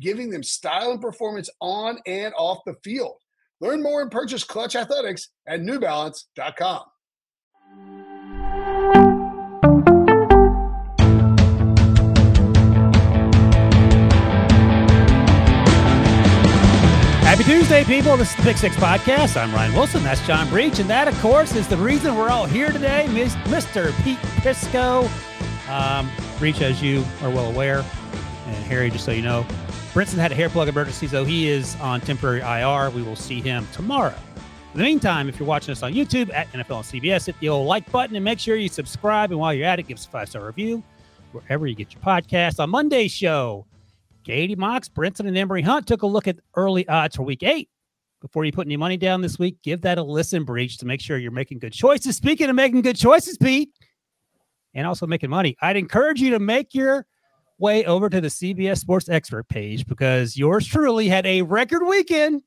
giving them style and performance on and off the field. Learn more and purchase Clutch Athletics at newbalance.com. Happy Tuesday, people. This is the Pick Six Podcast. I'm Ryan Wilson. That's John Breech. And that, of course, is the reason we're all here today, Mr. Pete Prisco. Um, Breech, as you are well aware, and Harry, just so you know, Brinson had a hair plug emergency, so he is on temporary IR. We will see him tomorrow. In the meantime, if you're watching us on YouTube at NFL and CBS, hit the old like button and make sure you subscribe. And while you're at it, give us a five star review wherever you get your podcast. On Monday's show, Katie Mox, Brinson, and Emory Hunt took a look at early odds for week eight. Before you put any money down this week, give that a listen, Breech, to make sure you're making good choices. Speaking of making good choices, Pete, and also making money, I'd encourage you to make your way over to the CBS Sports Expert page because yours truly had a record weekend.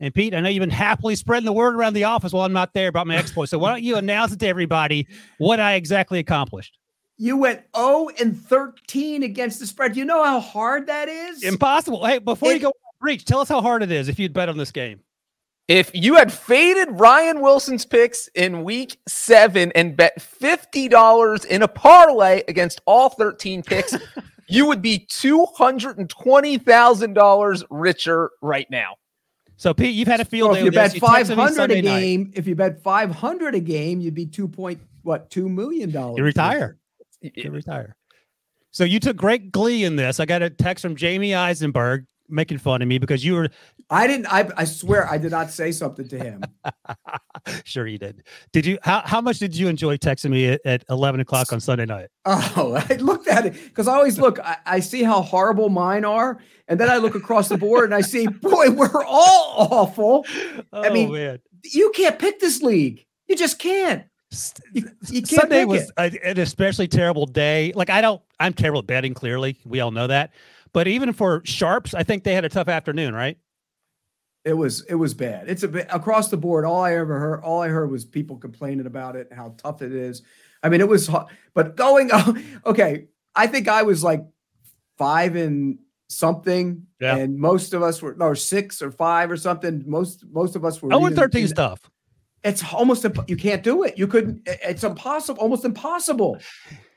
And Pete, I know you've been happily spreading the word around the office while I'm not there about my exploits. So why don't you announce it to everybody what I exactly accomplished? You went 0 and 13 against the spread. You know how hard that is? Impossible. Hey, before it, you go reach, tell us how hard it is if you'd bet on this game. If you had faded Ryan Wilson's picks in week seven and bet $50 in a parlay against all 13 picks, you would be $220,000 richer right now. So Pete, you've had a field so if you bet 500 a game, night. if you bet 500 a game, you'd be 2 point what, 2 million dollars. You retire you retire. So you took great glee in this. I got a text from Jamey Eisenberg making fun of me because you were. I didn't. I, I swear I did not say something to him. sure you did. Did you? How, how much did you enjoy texting me at, at eleven o'clock on Sunday night? Oh, I looked at it because I always look. I, I, see how horrible mine are, and then I look across the board and I see, boy, we're all awful. Oh, I mean, man. you can't pick this league. You just can't. You, you Sunday was a, an especially terrible day. Like I don't, I'm terrible at betting. Clearly, we all know that. But even for sharps, I think they had a tough afternoon, right? It was it was bad. It's a bit across the board. All I ever heard, all I heard was people complaining about it, how tough it is. I mean, it was, but going, okay, I think I was like five and something, yeah. and most of us were, or six or five or something. Most most of us were. Oh, and thirteen stuff it's almost you can't do it. You couldn't. It's impossible. Almost impossible.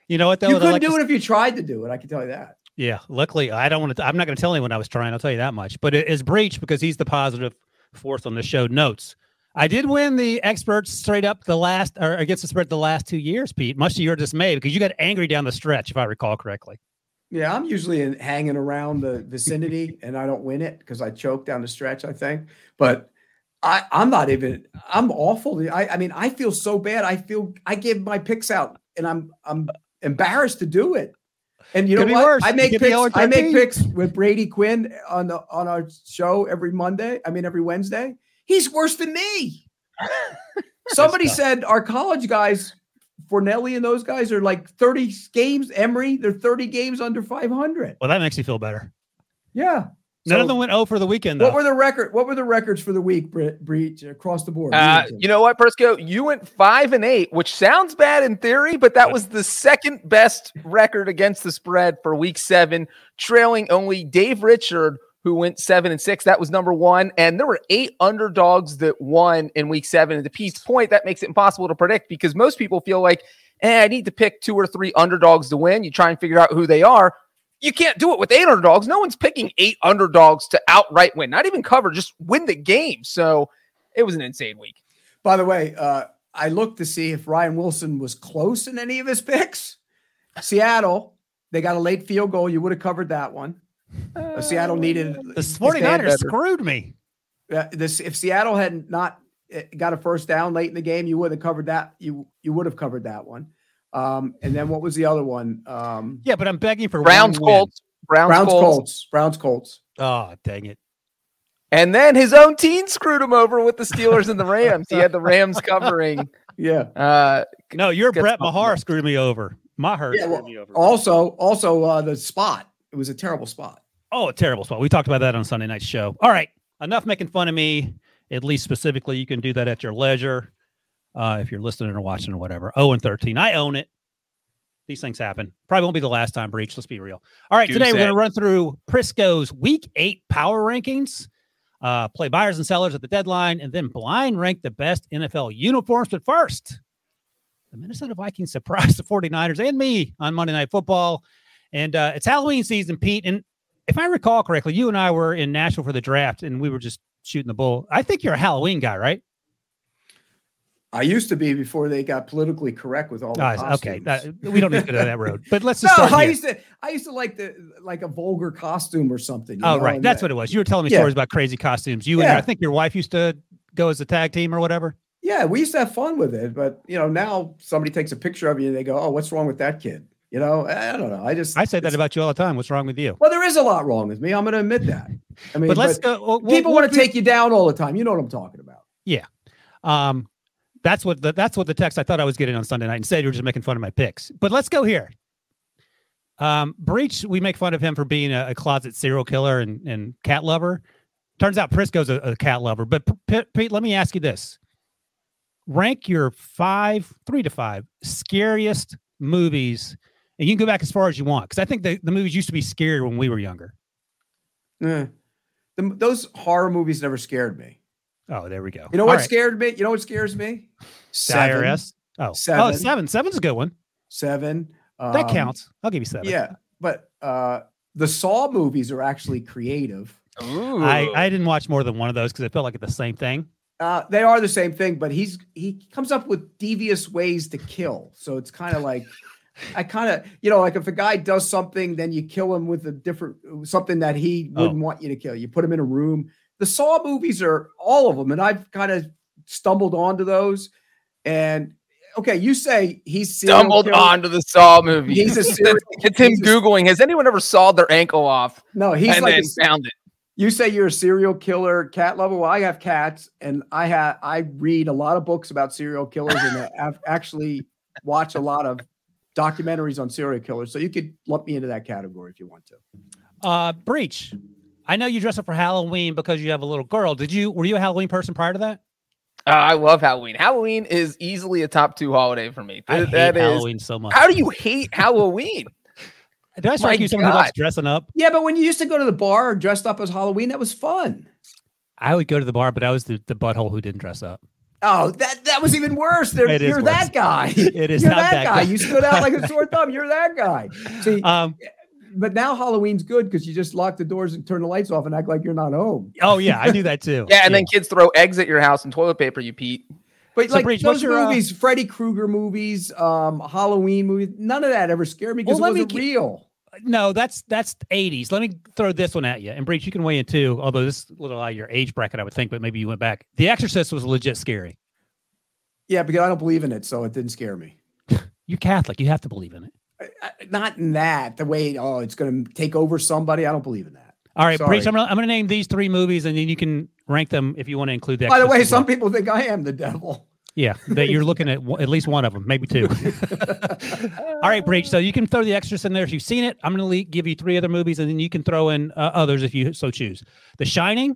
You know what? Though, you couldn't like do to... it if you tried to do it. I can tell you that. Yeah. Luckily, I don't want to. I'm not going to tell anyone I was trying. I'll tell you that much. But it is Breech because he's the positive fourth on the show notes. I did win the experts straight up the last or against the spread the last two years, Pete. Much to your dismay because you got angry down the stretch, if I recall correctly. Yeah, I'm usually in, hanging around the vicinity and I don't win it because I choke down the stretch. I think, but I, I'm not even. I'm awful. I, I mean, I feel so bad. I feel I give my picks out, and I'm I'm embarrassed to do it. And you Could know what? Worse. I make picks. I make picks with Brady Quinn on the on our show every Monday. I mean, every Wednesday. He's worse than me. Somebody said our college guys, Fornelli and those guys are like 30 games. Emery, they're 30 games under 500. Well, that makes you feel better. Yeah. None So- of them went 0 for the weekend, though. What were the record? What were the records for the week, Bre- Breech, across the board? Uh, you know what, Prisco? You went five and eight, which sounds bad in theory, but that was the second best record against the spread for week seven, trailing only Dave Richard, who went seven and six. That was number one. And there were eight underdogs that won in week seven. And to Pete's point, that makes it impossible to predict because most people feel like, eh, I need to pick two or three underdogs to win. You try and figure out who they are. You can't do it with eight underdogs. No one's picking eight underdogs to outright win, not even cover, just win the game. So it was an insane week. By the way, uh, I looked to see if Ryan Wilson was close in any of his picks. Seattle, they got a late field goal. You would have covered that one. Uh, Seattle needed the stand 49ers screwed me. Uh, this if Seattle had not uh, got a first down late in the game, you would have covered that. You you would have covered that one. Um, and then what was the other one? Um, Yeah, but I'm begging for Browns one win. Colts. Browns, Browns Colts. Colts. Browns Colts. Oh, dang it. And then his own team screwed him over with the Steelers and the Rams. He had the Rams covering. Yeah. Uh, No, your Gets Brett something Maher screwed me over. Maher Yeah, screwed well, me over. Also, also uh, the spot. It was a terrible spot. Oh, a terrible spot. We talked about that on Sunday night show. All right. Enough making fun of me. At least specifically, you can do that at your leisure. Uh, if you're listening or watching or whatever. 0 and 13. I own it. These things happen. Probably won't be the last time, Breech. Let's be real. All right. Goose today we're going to run through Prisco's week eight power rankings, uh, play buyers and sellers at the deadline, and then blind rank the best NFL uniforms. But first, the Minnesota Vikings surprised the 49ers and me on Monday Night Football. And uh, it's Halloween season, Pete. And if I recall correctly, you and I were in Nashville for the draft and we were just shooting the bull. I think you're a Halloween guy, right? I used to be before they got politically correct with all the Guys, okay. we don't need to go down that road. But let's no, just start I here. used to. I used to like the like a vulgar costume or something. you Oh, know, right. and That's that- what it was. You were telling me Yeah. stories about crazy costumes. You and I think your wife used to go as a tag team or whatever. Yeah, we used to have fun with it, but you know, now somebody takes a picture of you and they go, "Oh, what's wrong with that kid?" You know, I I don't know. I just I say that about you all the time. What's wrong with you? Well, there is a lot wrong with me. I'm going to admit that. I mean, But let's but go. well, people we'll- want to take you down all the time. You know what I'm talking about. Yeah. Um, that's what the that's what the text I thought I was getting on Sunday night. Instead, you were just making fun of my picks. But let's go here. Um, Breech, we make fun of him for being a, a closet serial killer and, and cat lover. Turns out Prisco's a, a cat lover. But P- Pete, let me ask you this: Rank your five, three to five scariest movies, and you can go back as far as you want because I think the, the movies used to be scary when we were younger. Eh. The- those horror movies never scared me. Oh, there we go. You know All what right. scared me? You know what scares me? The Seven. IRS. Oh, Seven. oh, seven. Seven's a good one. Seven. That um, counts. I'll give you seven. Yeah, but uh, the Saw movies are actually creative. ooh. I, I didn't watch more than one of those because it felt like the same thing. Uh, they are the same thing, but he's he comes up with devious ways to kill. So it's kind of like I kind of you know like if a guy does something, then you kill him with a different something that he Oh. wouldn't want you to kill. You put him in a room. The Saw movies are all of them, and I've kind of stumbled onto those. And okay, you say he's stumbled killer. onto the Saw movie. He's a serial- it's him he's a- googling. Has anyone ever sawed their ankle off No, he's and like then a, found it? you say you're a serial killer cat lover. Well, I have cats, and I have I read a lot of books about serial killers, and I have actually watch a lot of documentaries on serial killers. So you could lump me into that category if you want to. Uh, Breech. I know you dress up for Halloween because you have a little girl. Did you? Were you a Halloween person prior to that? Uh, I love Halloween. Halloween is easily a top two holiday for me. I hate that is- Halloween so much. How do you hate Halloween? Did I strike My you as someone who likes dressing up? Yeah, but when you used to go to the bar dressed up as Halloween, that was fun. I would go to the bar, but I was the, the butthole who didn't dress up. Oh, that that was even worse. There, you're worse. that guy. It is you're not that, that guy. guy. You stood out like a sore thumb. You're that guy. See, Um, but now Halloween's good because you just lock the doors and turn the lights off and act like you're not home. oh yeah, I do that too. Yeah, and then kids throw eggs at your house and toilet paper. You Pete. But So, like Breech, those your, uh, movies, Freddy Krueger movies, um, Halloween movies, none of that ever scared me because Well, it let me wasn't gi- real. no, that's that's eighties. Let me throw this one at you. And Breech, you can weigh in too. Although this is a little out of your age bracket, I would think, but maybe you went back. The Exorcist was legit scary. Yeah, because I don't believe in it, so it didn't scare me. You're Catholic. You have to believe in it. Not in that the way. Oh, it's going to take over somebody. I don't believe in that. All right, Breech. Sorry. I'm gonna, I'm gonna name these three movies, and then you can rank them if you want to include that. By the way, some people think I am the devil. Yeah, that you're looking at at least one of them, maybe two. All right, Breech. So you can throw the extras in there if you've seen it. I'm going to give you three other movies, and then you can throw in uh, others if you so choose. The Shining.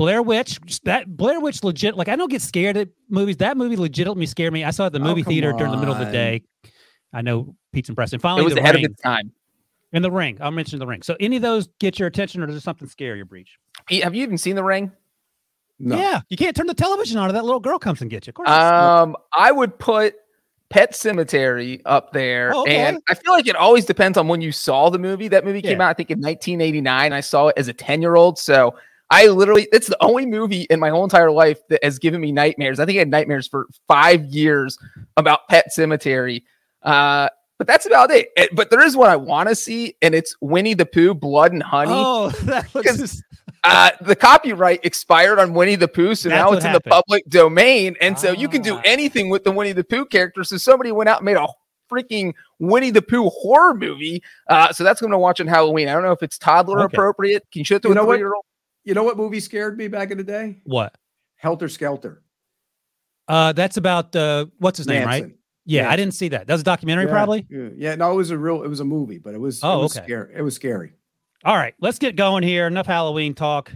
Yeah. yeah. Blair Witch. That Blair Witch legit. Like I don't get scared at movies. That movie legitimately scared me. I saw it at the oh, movie oh, theater on. during the middle of the day. I know Pete's impressed. And finally, it was the ahead ring. of its time. In the ring. I'll mention the ring. So any of those get your attention, or does something scare your breach? Pete, have you even seen the ring? No. Yeah, you can't turn the television on, or that little girl comes and gets you. Of course. Um, I would put Pet Sematary up there, oh, okay. and I feel like it always depends on when you saw the movie. That movie came yeah. out, I think, in 1989. I saw it as a 10 year old, so I literally it's the only movie in my whole entire life that has given me nightmares. I think I had nightmares for five years about Pet Sematary. Uh, but that's about it. But there is what I want to see, and it's Winnie the Pooh, Blood and Honey. Oh, that looks just... Uh, the copyright expired on Winnie the Pooh, so That's now it's in the public domain, and so you can do ah. anything with the Winnie the Pooh character. So somebody went out and made a freaking Winnie the Pooh horror movie. Uh, so that's going to watch on Halloween. I don't know if it's toddler okay. appropriate. Can you show it to you a three year old? You know what movie scared me back in the day? What? Helter Skelter. Uh, that's about uh, what's his Manson. name, right? Yeah, yeah, I didn't see that. That was a documentary, yeah, probably. Yeah. yeah, no, it was a real. It was a movie, but it was. Oh, it was okay. Scary. It was scary. All right, let's get going here. Enough Halloween talk.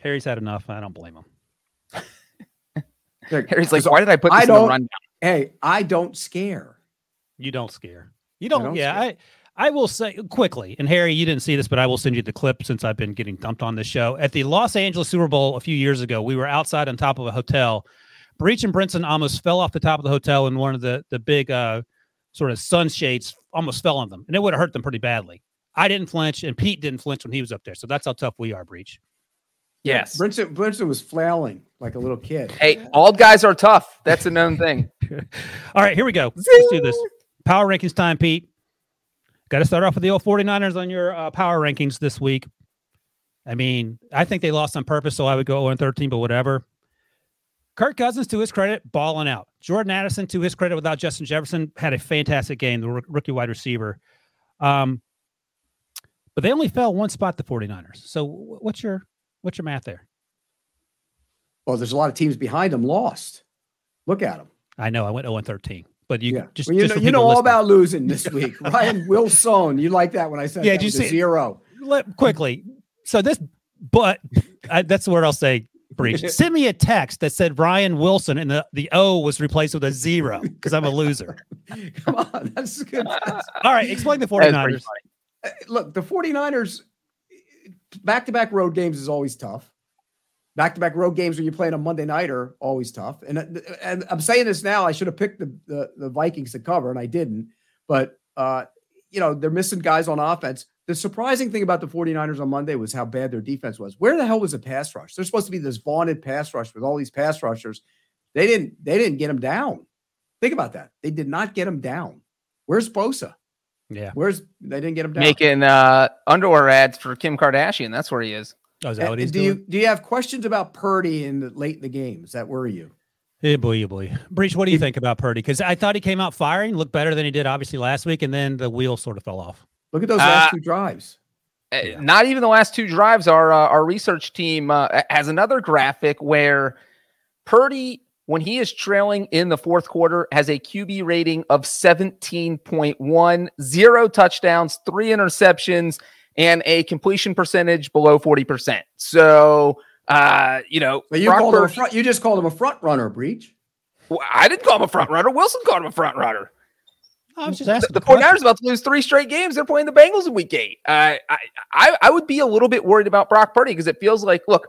Harry's had enough. I don't blame him. Harry's like, why did I put this I don't, in the rundown? Hey, I don't scare. You don't scare. You don't. don't yeah, scare. I I will say quickly, and Harry, you didn't see this, but I will send you the clip since I've been getting dumped on this show. At the Los Angeles Super Bowl a few years ago, we were outside on top of a hotel. Breech and Brinson almost fell off the top of the hotel, and one of the the big uh, sort of sunshades almost fell on them, and it would have hurt them pretty badly. I didn't flinch, and Pete didn't flinch when he was up there. So that's how tough we are, Breach. Yes. Brinson, Brinson was flailing like a little kid. Hey, all guys are tough. That's a known thing. all right, here we go. Let's do this. Power rankings time, Pete. Got to start off with the old 49ers on your uh, power rankings this week. I mean, I think they lost on purpose, so I would go 0 13, but whatever. Kirk Cousins, to his credit, balling out. Jordan Addison, to his credit, without Justin Jefferson, had a fantastic game, the rookie wide receiver. Um, but they only fell one spot, the 49ers. So what's your What's your math there? Well, there's a lot of teams behind them lost. Look at them. I know. I went 0 13. But you yeah. just, well, you just know, you know all about losing this week. Ryan Wilson. You like that when I said yeah, did you see zero. Let, quickly. So this, but I, that's the word I'll say. Breech. Send me a text that said Ryan Wilson and the, the O was replaced with a zero because I'm a loser. Come on, that's good. all right, explain the 49ers. Uh, look, the 49ers back to back road games is always tough. Back to back road games when you're playing on Monday night are always tough. And, and I'm saying this now, I should have picked the, the, the Vikings to cover, and I didn't. But, uh, you know, they're missing guys on offense. The surprising thing about the 49ers on Monday was how bad their defense was. Where the hell was the pass rush? They're supposed to be this vaunted pass rush with all these pass rushers. They didn't they didn't get them down. Think about that. They did not get them down. Where's Bosa? Yeah. Where's they didn't get him down. Making uh, underwear ads for Kim Kardashian. That's where he is. Oh, is that what he's do doing? you do you have questions about Purdy in the late in the game? Does that worry you? Hey boy, boy. Breech, what do you think about Purdy? Because I thought he came out firing, looked better than he did obviously last week, and then the wheel sort of fell off. Look at those last uh, two drives. Uh, yeah. Not even the last two drives. Our uh, our research team uh, has another graphic where Purdy when he is trailing in the fourth quarter, has a QB rating of 17.1, zero touchdowns, three interceptions, and a completion percentage below 40%. So, uh, you know, but you, called him a front, you just called him a front runner, Breech. Well, I didn't call him a front runner. Wilson called him a front runner. I was just asking. The, the 49ers about to lose three straight games. They're playing the Bengals in week eight. Uh, I, I, I would be a little bit worried about Brock Purdy because it feels like, look,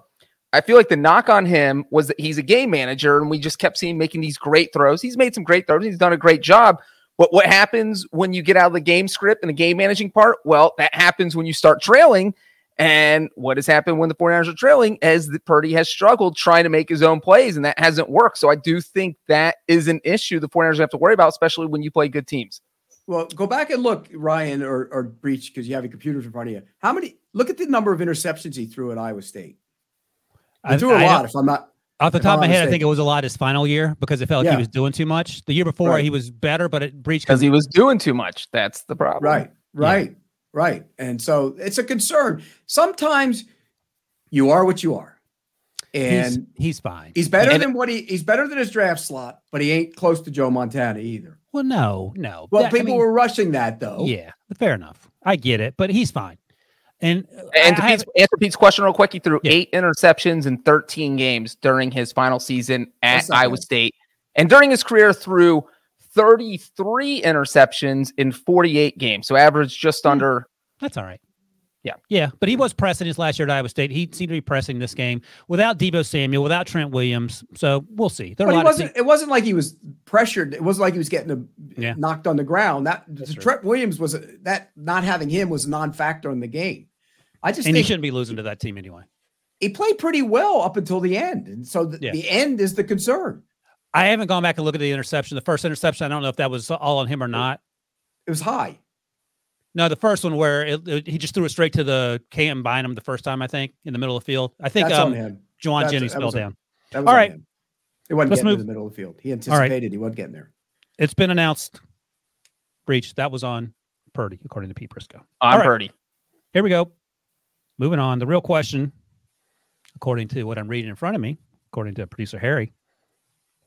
I feel like the knock on him was that he's a game manager, and we just kept seeing making these great throws. He's made some great throws. He's done a great job. But what happens when you get out of the game script and the game managing part? Well, that happens when you start trailing. And what has happened when the 49ers are trailing is that Purdy has struggled trying to make his own plays, and that hasn't worked. So I do think that is an issue the 49ers have to worry about, especially when you play good teams. Well, go back and look, Ryan or, or Breech, because you have your computers in front of you. How many? Look at the number of interceptions he threw at Iowa State. I threw a I, lot. I, if I'm not off the top of my head, I think it was a lot his final year because it felt like yeah. he was doing too much. The year before, right. he was better, but it breached because he was doing too much. That's the problem. Right, right, yeah. right. And so it's a concern. Sometimes you are what you are. and he's, he's fine. he's better And- than what he he's better than his draft slot, but he ain't close to Joe Montana either. well, no, no. Well, That- I people mean, were rushing that though. yeah, fair enough. I get it, but he's fine. And And to I Pete's, answer Pete's question real quick, he threw Yeah. eight interceptions in 13 games during his final season at Iowa bad. State. And during his career, threw 33 interceptions in 48 games. So average just Hmm. under. That's all right. Yeah. Yeah. But he was pressing his last year at Iowa State. He seemed to be pressing this game without Deebo Samuel, without Trent Williams. So we'll see. There But a lot wasn't. It wasn't like he was pressured. It wasn't like he was getting a, Yeah. knocked on the ground. That That's true. Trent Williams was a, that not having him was a non-factor in the game. I just and he shouldn't be losing to that team anyway. he played pretty well up until the end, and so the, Yeah. the end is the concern. I haven't gone back and looked at the interception. The first interception, I don't know if that was all on him or not. It was high. No, the first one where it, it- he just threw it straight to the Cam Bynum the first time, I think, in the middle of the field. I think That's um, on him. Jauan That's- Jennings that fell was down. That was All on right. him. It wasn't Let's getting move- to the middle of the field. He right. anticipated he wasn't getting there. It's been announced. Breech. That was on Purdy, according to Pete Prisco. On All right. Purdy. Here we go. Moving on. The real question, according to what I'm reading in front of me, according to producer Harry,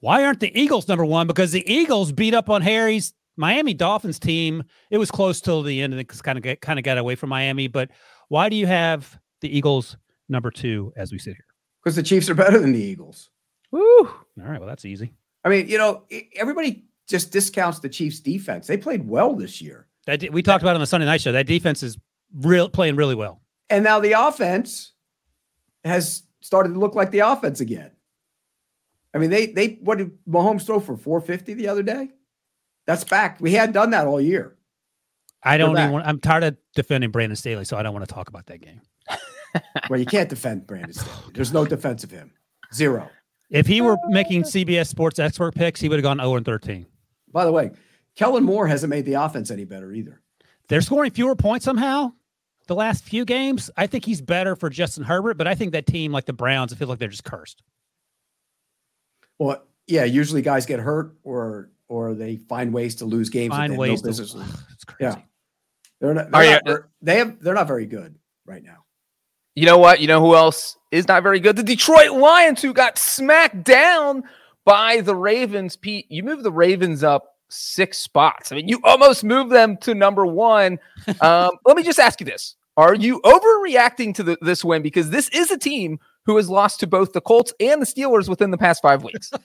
why aren't the Eagles number one? Because the Eagles beat up on Harry's Miami Dolphins team. It was close till the end, and it's kind of kind of got away from Miami. But why do you have the Eagles number two as we sit here? Because the Chiefs are better than the Eagles. Woo. All right. Well, that's easy. I mean, you know, everybody just discounts the Chiefs' defense. They played well this year, That we talked about it on the Sunday night show. That defense is real playing really well. And now the offense has started to look like the offense again. I mean, they they what did Mahomes throw for 450 the other day? That's back. We hadn't done that all year. I don't even. Want, I'm tired of defending Brandon Staley, so I don't want to talk about that game. Well, you can't defend Brandon. Staley. Oh, There's no defense of him. Zero. If he were making CBS Sports expert picks, he would have gone 0 and 13. By the way, Kellen Moore hasn't made the offense any better either. They're scoring fewer points somehow. The last few games, I think he's better for Justin Herbert, but I think that team, like the Browns, I feel like they're just cursed. Well, yeah, usually guys get hurt or or they find ways to lose games. Find ways no to. business losing. It's crazy. Yeah. They're not. Are They're you- not ver- they have. They're not very good right now. You know what? You know who else is not very good? The Detroit Lions, who got smacked down by the Ravens. Pete, you moved the Ravens up six spots. I mean, you almost moved them to number one. Um, let me just ask you this: Are you overreacting to the, this win because this is a team who has lost to both the Colts and the Steelers within the past five weeks?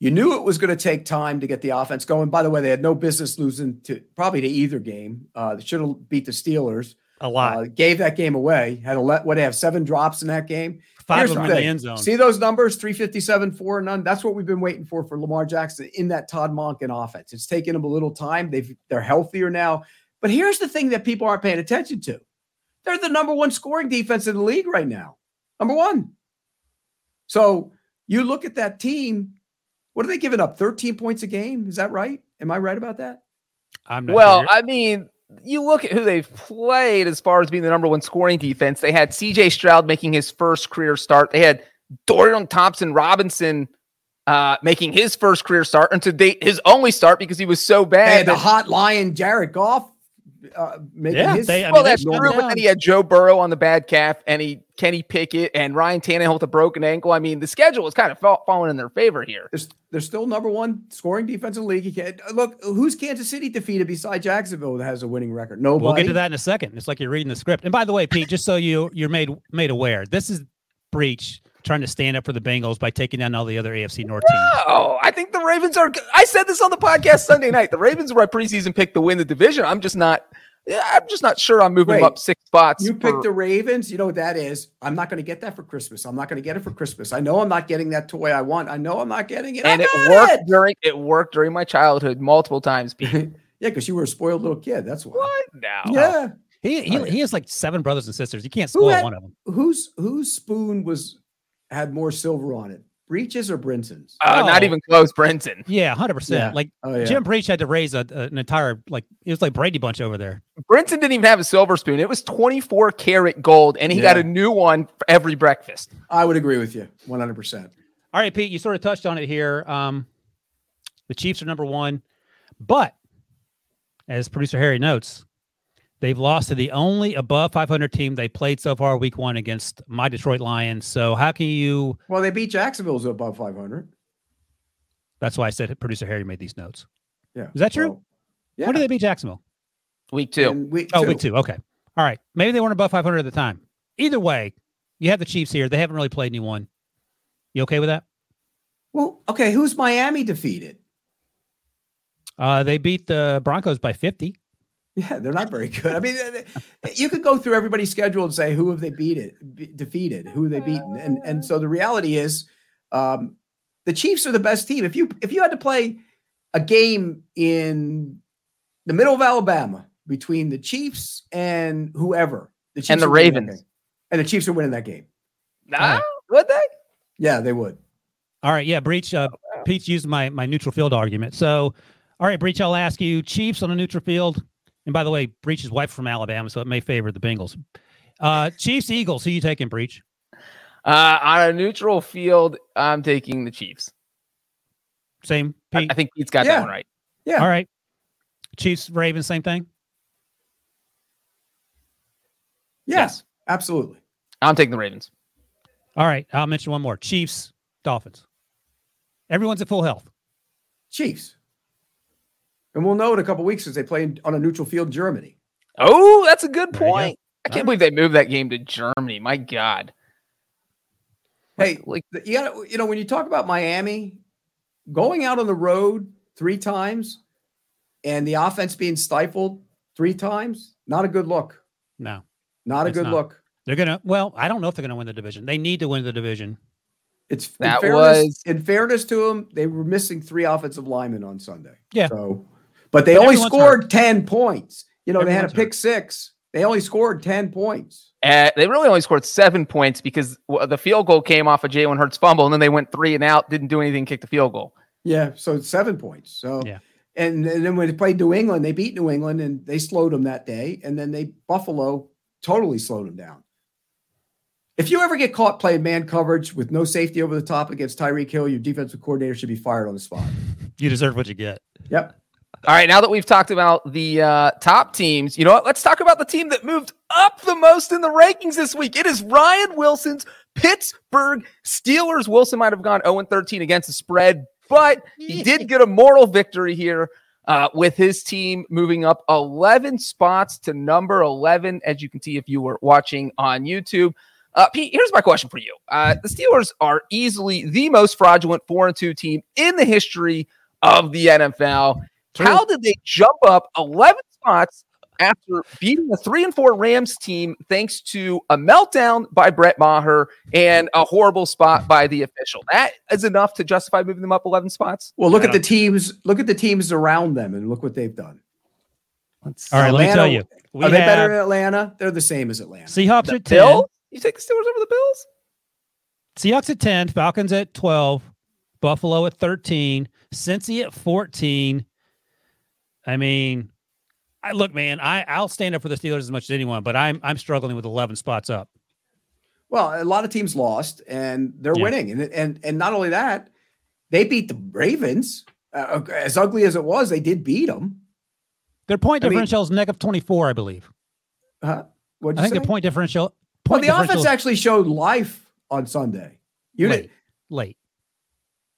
You knew it was going to take time to get the offense going. By the way, they had no business losing to probably to either game. Uh, they should have beat the Steelers. A lot. Uh, gave that game away. Had a let what they have seven drops in that game. Five here's of them the in the end zone. See those numbers 357, four none. That's what we've been waiting for for Lamar Jackson in that Todd Monken offense. It's taken them a little time. They've they're healthier now. But here's the thing that people aren't paying attention to. They're the number one scoring defense in the league right now. Number one. So you look at that team. What are they giving up? 13 points a game? Is that right? Am I right about that? I'm not Well, sure. I mean, you look at who they've played as far as being the number one scoring defense. They had CJ Stroud making his first career start. They had Dorian Thompson Robinson uh, making his first career start and to date his only start because he was so They bad. had the hot lion Jared Goff uh, making Yeah, his they- I well, mean, they that's slowed true, but then he had Joe Burrow on the bad calf and he Kenny Pickett and Ryan Tannehill with a broken ankle. I mean, the schedule was kind of fall, falling in their favor here. They're, they're still number one scoring defense in the league. You can't, look, who's Kansas City defeated beside Jacksonville that has a winning record? Nobody. We'll get to that in a second. It's like you're reading the script. And by the way, Pete, just so you you're made made aware, this is Breech trying to stand up for the Bengals by taking down all the other AFC North teams. Oh, I think the Ravens are. I said this on the podcast Sunday night. The Ravens were my preseason pick to win the division. I'm just not. I'm just not sure I'm moving them Wait, up six spots. You for- picked the Ravens. You know what that is. I'm not going to get that for Christmas. I'm not going to get it for Christmas. I know I'm not getting that toy I want. I know I'm not getting it. I and it worked it. during it worked during my childhood multiple times. Yeah, because you were a spoiled little kid. That's why. what now? Yeah. He he, Oh, he has like seven brothers and sisters. You can't spoil had- one of them. Whose whose spoon was had more silver on it? Breech's or Brinson's? Uh, Not Oh. even close, Brinson. Yeah, hundred Yeah. percent. Like Oh yeah. Jim Breech had to raise a, a- an entire like it was like Brady Bunch over there. Brinson didn't even have a silver spoon. It was 24 karat gold, and he got a new one for every breakfast. I would agree with you 100. percent All right, Pete, you sort of touched on it here. Um, the Chiefs are number one, but as producer Harry notes, They've lost to the only above 500 team they played so far week one against my Detroit Lions. So how can you? Well, they beat Jacksonville's above 500. That's why I said producer Harry made these notes. Yeah. Is that true? Well, yeah. When did they beat Jacksonville? Week two. In week Oh, two. week two. Okay. All right. Maybe they weren't above 500 at the time. Either way, you have the Chiefs here. They haven't really played anyone. You okay with that? Well, okay. Who's Miami defeated? Uh, they beat the Broncos by 50. Yeah, they're not very good. I mean, you could go through everybody's schedule and say who have they beat it, be- defeated, who have they beaten, and and so the reality is, um, the Chiefs are the best team. If you if you had to play a game in the middle of Alabama between the Chiefs and whoever, the Chiefs And the are winning that Ravens. and the Chiefs are winning that game. Nah, would they? Yeah, they would. All right. Yeah. Breech. Uh, Pete's used my, my neutral field argument. So, all right, Breech, I'll ask you Chiefs on a neutral field. And by the way, Breech's wife from Alabama, so it may favor the Bengals. Uh, Chiefs, Eagles. Who you taking, Breech? Uh, on a neutral field, I'm taking the Chiefs. Same. I, Pete. I think Pete's got Yeah. that one right. Yeah. All right. Chiefs, Ravens, same thing. Yeah, Yes. absolutely. I'm taking the Ravens. All right. I'll mention one more. Chiefs, Dolphins. Everyone's at full health. Chiefs. And we'll know in a couple weeks as they play in- on a neutral field Germany. Oh, that's a good There you go. point. I can't believe they moved that game to Germany. My God. Hey, like you got you know when you talk about Miami going out on the road three times and the offense being stifled three times, not a good look. No. Not a good not. look. They're gonna well, I don't know if they're gonna win the division. They need to win the division. It's in That fairness, was- in fairness to them, they were missing three offensive linemen on Sunday. Yeah. So, but they But only everyone's scored ten points. You know, they had a pick hurt. six. They only scored ten points. Uh, they really only scored seven points because the field goal came off of Jalen Hurts' fumble, and then they went three and out, didn't do anything, kicked the field goal. Yeah, so seven points. So Yeah. and, and then when they played New England, they beat New England and they slowed them that day. And then they Buffalo totally slowed them down. If you ever get caught playing man coverage with no safety over the top against Tyreek Hill, your defensive coordinator should be fired on the spot. You deserve what you get. Yep. All right, now that we've talked about the uh, top teams, you know what? Let's talk about the team that moved up the most in the rankings this week. It is Ryan Wilson's Pittsburgh Steelers. Wilson might have gone 0 13 against the spread, but he did get a moral victory here uh, with his team moving up 11 spots to number 11, as you can see if you were watching on YouTube. Uh, Pete, here's my question for you. Uh, the Steelers are easily the most fraudulent 4 and 2 team in the history of the NFL. How did they jump up 11 spots after beating a 3 and 4 Rams team thanks to a meltdown by Brett Maher and a horrible spot by the official? That is enough to justify moving them up 11 spots. Well, look at the teams. Look at the teams around them and look what they've done. All right, let me tell you. We Are they better have than Atlanta? They're the same as Atlanta. Seahawks The at 10. Bills? You take the Steelers over the Bills? Seahawks at 10, Falcons at 12, Buffalo at 13, Cincy at 14. I mean, I look, man, I, I'll stand up for the Steelers as much as anyone, but I'm I'm struggling with 11 spots up. Well, a lot of teams lost and they're Yeah. winning, and and and not only that, they beat the Ravens. Uh, as ugly as it was, they did beat them. Their point I mean- differential is negative 24, I believe. Uh, what I think their point differential. Well, the differential offense actually showed life on Sunday. You late, did late,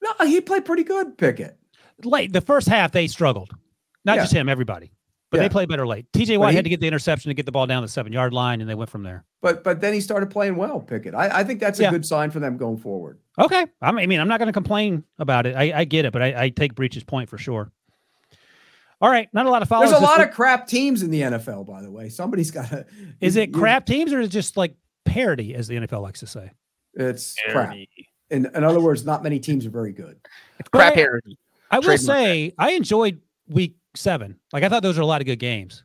no, he played pretty good. Pickett. late. The first half they struggled, not Yeah. just him, everybody. But Yeah. they played better late. TJ But Watt he- had to get the interception to get the ball down the seven yard line, and they went from there. But but then he started playing well, Pickett. I, I think that's a Yeah. good sign for them going forward. Okay. I mean, I'm not going to complain about it. I, I get it, but I, I take Breech's point for sure. All right. Not a lot of follows. There's a lot week. of crap teams in the NFL, by the way. Somebody's got to. Is it crap teams or is it just like parody, as the NFL likes to say? It's crap. In, in other words, not many teams are very good. It's crap parody. I will Trademark say I enjoyed week seven. Like I thought those were a lot of good games.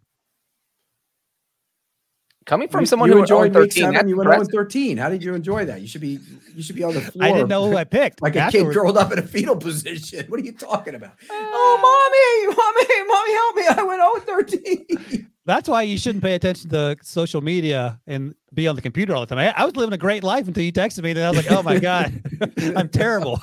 Coming from You- someone you who enjoyed week 13, seven. You went 0 impressive. 13. How did you enjoy that? You should be you should be on the floor. I didn't know who I picked. like a afterwards. kid curled up in a fetal position. What are you talking about? oh, mommy, mommy, mommy, help me! I went 0 13. That's why you shouldn't pay attention to social media and be on the computer all the time. I, I was living a great life until you texted me, and I was like, "Oh my god, I'm terrible."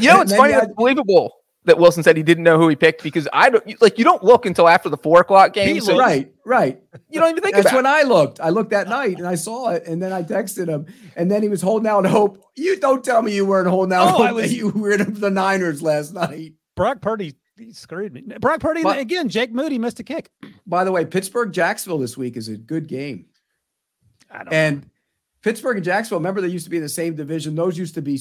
You know, it's funny. you That's believable. That Wilson said he didn't know who he picked because I don't like you don't look until after the four o'clock game. So right, right. you don't even think That's about when it. I looked. I looked that night and I saw it, and then I texted him, and then he was holding out hope. You don't tell me you weren't holding out Oh, hope I was- that you were in the Niners last night. Brock Purdy he screwed me. Brock Purdy But- again. Jake Moody missed a kick. By the way, Pittsburgh Jacksonville this week is a good game. I don't And Pittsburgh and Jacksonville, remember they used to be in the same division. Those used to be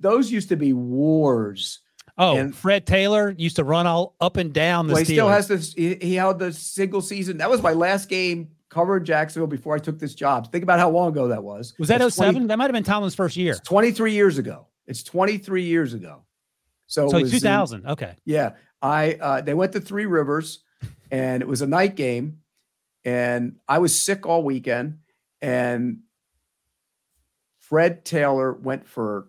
those used to be wars. Oh, And- Fred Taylor used to run all up and down the Well, he still has this. He, he held the single season. That was my last game covering Jacksonville before I took this job. Think about how long ago that was. was that It's 20 07? That might have been Tomlin's first year. It's 23 years ago. It's 23 years ago. So, it So was in- 2000. Okay. yeah, I uh, they went to Three Rivers, and it was a night game, and I was sick all weekend, and Fred Taylor went for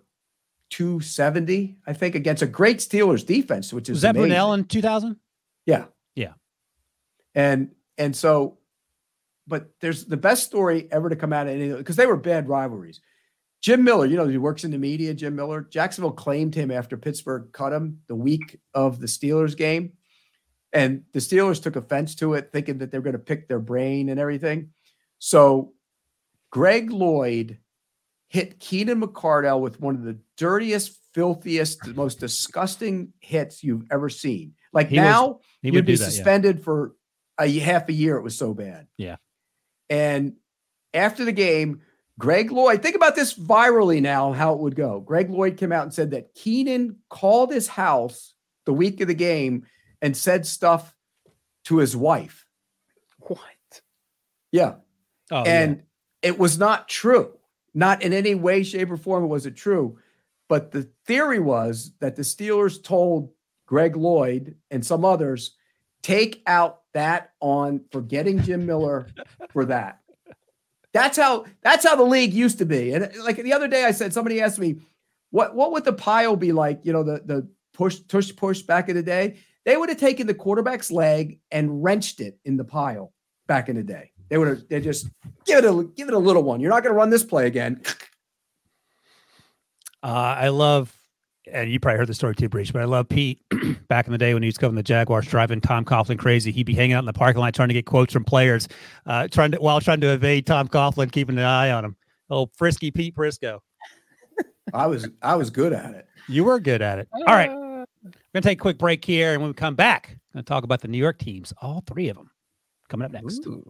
270, I think, against a great Steelers defense, which is Was that amazing. Brunell in 2000? Yeah. Yeah. And and so, but there's the best story ever to come out of any because they were bad rivalries. Jim Miller, you know, he works in the media. Jim Miller, Jacksonville claimed him after Pittsburgh cut him the week of the Steelers game, and the Steelers took offense to it, thinking that they're going to pick their brain and everything. So, Greg Lloyd hit Keenan McCardell with one of the dirtiest, filthiest, most disgusting hits you've ever seen. Like He was- now, He you'd would be do that. Yeah. suspended for a half a year. It was so bad. Yeah. And after the game, Greg Lloyd, think about this virally now, how it would go. Greg Lloyd came out and said that Keenan called his house the week of the game and said stuff to his wife. What? Yeah. Oh, yeah. and it was not true. Not in any way, shape, or form was it true. But the theory was that the Steelers told Greg Lloyd and some others, take out that on forgetting Jim Miller for that. That's how that's how the league used to be. And like the other day, I said somebody asked me, what what would the pile be like? You know, the the push tush push back in the day. They would have taken the quarterback's leg and wrenched it in the pile back in the day. They would have they just give it a give it a little one. You're not going to run this play again. Uh, I love, and you probably heard the story too, Breech, but I love Pete back in the day when he was covering the Jaguars, driving Tom Coughlin crazy. He'd be hanging out in the parking lot trying to get quotes from players, uh, trying to while trying to evade Tom Coughlin, keeping an eye on him. Oh, frisky Pete Prisco. I was I was good at it. You were good at it. All right, we're gonna take a quick break here, and when we come back, I'm gonna talk about the New York teams, all three of them, coming up next. Ooh.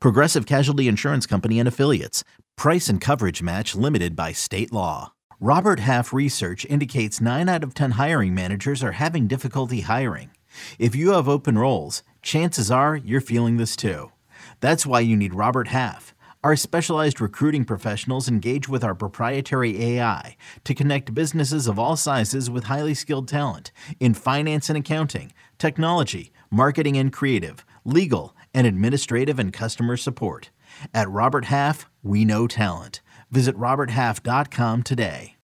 Progressive Casualty Insurance Company and Affiliates. Price and coverage match limited by state law. Robert Half research indicates 9 out of 10 hiring managers are having difficulty hiring. If you have open roles, chances are you're feeling this too. That's why you need Robert Half. Our specialized recruiting professionals engage with our proprietary AI to connect businesses of all sizes with highly skilled talent in finance and accounting, technology, marketing and creative, legal, and administrative and customer support. At Robert Half, we know talent. Visit RobertHalf.com today.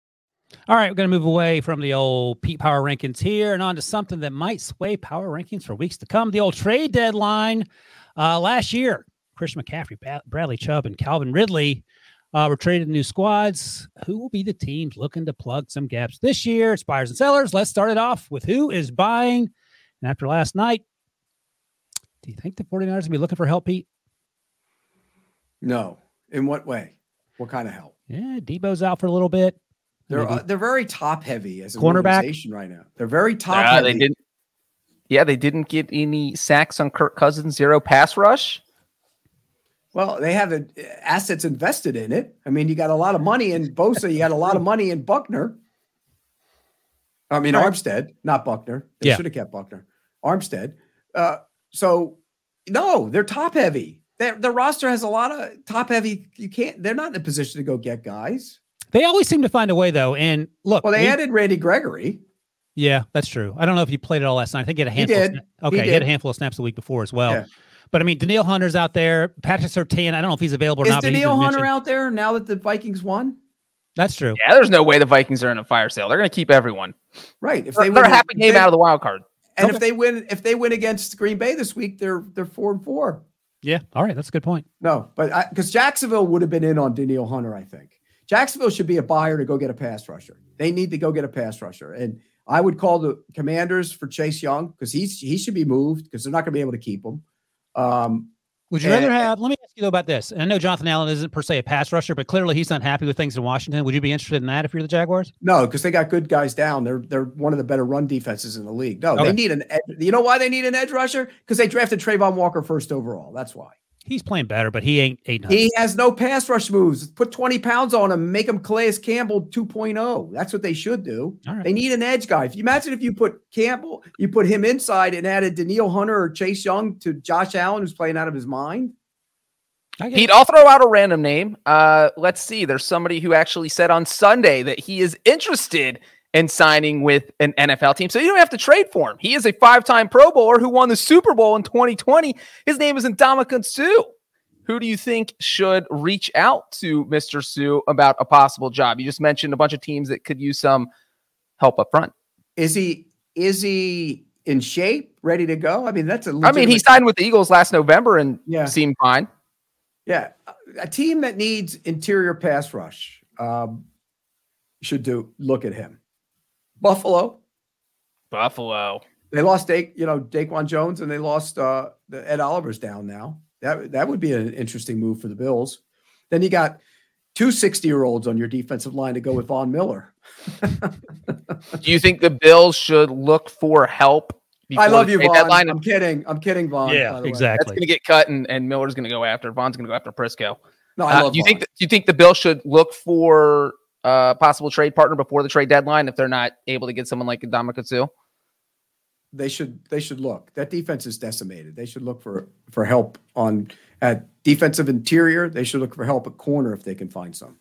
All right, we're going to move away from the old Pete Power Rankings here and on to something that might sway Power Rankings for weeks to come. The old trade deadline uh, last year. Christian McCaffrey, Bradley Chubb, and Calvin Ridley uh, were traded new squads. Who will be the teams looking to plug some gaps this year? It's buyers and sellers. Let's start it off with who is buying. And after last night, do you think the 49ers going to be looking for help, Pete? No. In what way? What kind of help? Yeah, Deebo's out for a little bit. They're uh, they're very top heavy as an Cornerback? right now. They're very top Yeah, heavy. they didn't. Yeah, they didn't get any sacks on Kirk Cousins. Zero pass rush. Well, they have uh, assets invested in it. I mean, you got a lot of money in Bosa. You got a lot of money in Buckner. I mean, Right. Armstead, not Buckner. They Yeah. should have kept Buckner. Armstead. Uh, so, no, they're top heavy. Their, their roster has a lot of top heavy. You can't. They're not in a position to go get guys. They always seem to find a way, though. And look, Well, they we- added Randy Gregory. Yeah, that's true. I don't know if he played it all last night. I think he had a handful. of did. sna- okay, He he, had a handful of snaps the week before as well. Yeah. But I mean, Danielle Hunter's out there. Patrick Surtain. I don't know if he's available or Is not. but he's Danielle Hunter mentioned. out there now that the Vikings won? That's true. Yeah, there's no way the Vikings are in a fire sale. They're going to keep everyone. Right. If They're, they they're a happy game they- out of the wild card. And Okay. if they win, if they win against Green Bay this week, they're they're four and four. Yeah. All right. That's a good point. No, but because Jacksonville would have been in on Danielle Hunter, I think Jacksonville should be a buyer to go get a pass rusher. They need to go get a pass rusher, and I would call the Commanders for Chase Young because he's he should be moved because they're not going to be able to keep him. Um, Would you And- rather eh, have? Let me ask you though about this. And I know Jonathan Allen isn't per se a pass rusher, but clearly he's not happy with things in Washington. Would you be interested in that if you're the Jaguars? no, because they got good guys down. They're they're one of the better run defenses in the league. No, Okay. they need an. Ed, you know why they need an edge rusher? Because they drafted Travon Walker first overall. That's why. He's playing better, but he ain't eight. He has no pass rush moves. Put 20 pounds on him, make him Calais Campbell 2.0. That's what they should do. All right. They need an edge guy. If you imagine if you put Campbell, you put him inside and added Danielle Hunter or Chase Young to Josh Allen, who's playing out of his mind. I get Pete. I'll throw out a random name. Uh, let's see. There's somebody who actually said on Sunday that he is interested in signing with an NFL team. So you don't have to trade for him. He is a five-time Pro Bowler who won the Super Bowl in 2020. His name is Ndamukong Suh. Who do you think should reach out to Mr. Suh about a possible job? You just mentioned a bunch of teams that could use some help up front. Is he is he in shape, ready to go? I mean, that's a I mean, he signed with the Eagles last November and Yeah. seemed fine. yeah, a team that needs interior pass rush um, should do look at him. Buffalo, Buffalo. They lost Dake, you know, Daquan Jones, and they lost uh the Ed Oliver's down now. That that would be an interesting move for the Bills. Then you got two 60 year olds on your defensive line to go with Von Miller. Do you think the Bills should look for help? I love you, trade Von. deadline? I'm kidding. I'm kidding, Von. by yeah, the way. That's exactly. It's going to get cut, and, and Miller's going to go after. Von's going to go after Prisco. No, I Uh, love do you think? Von. that- do you think the Bills should look for a possible trade partner before the trade deadline if they're not able to get someone like Adama Suh? they should they should look. That defense is decimated. They should look for for help on at defensive interior. They should look for help at corner if they can find some.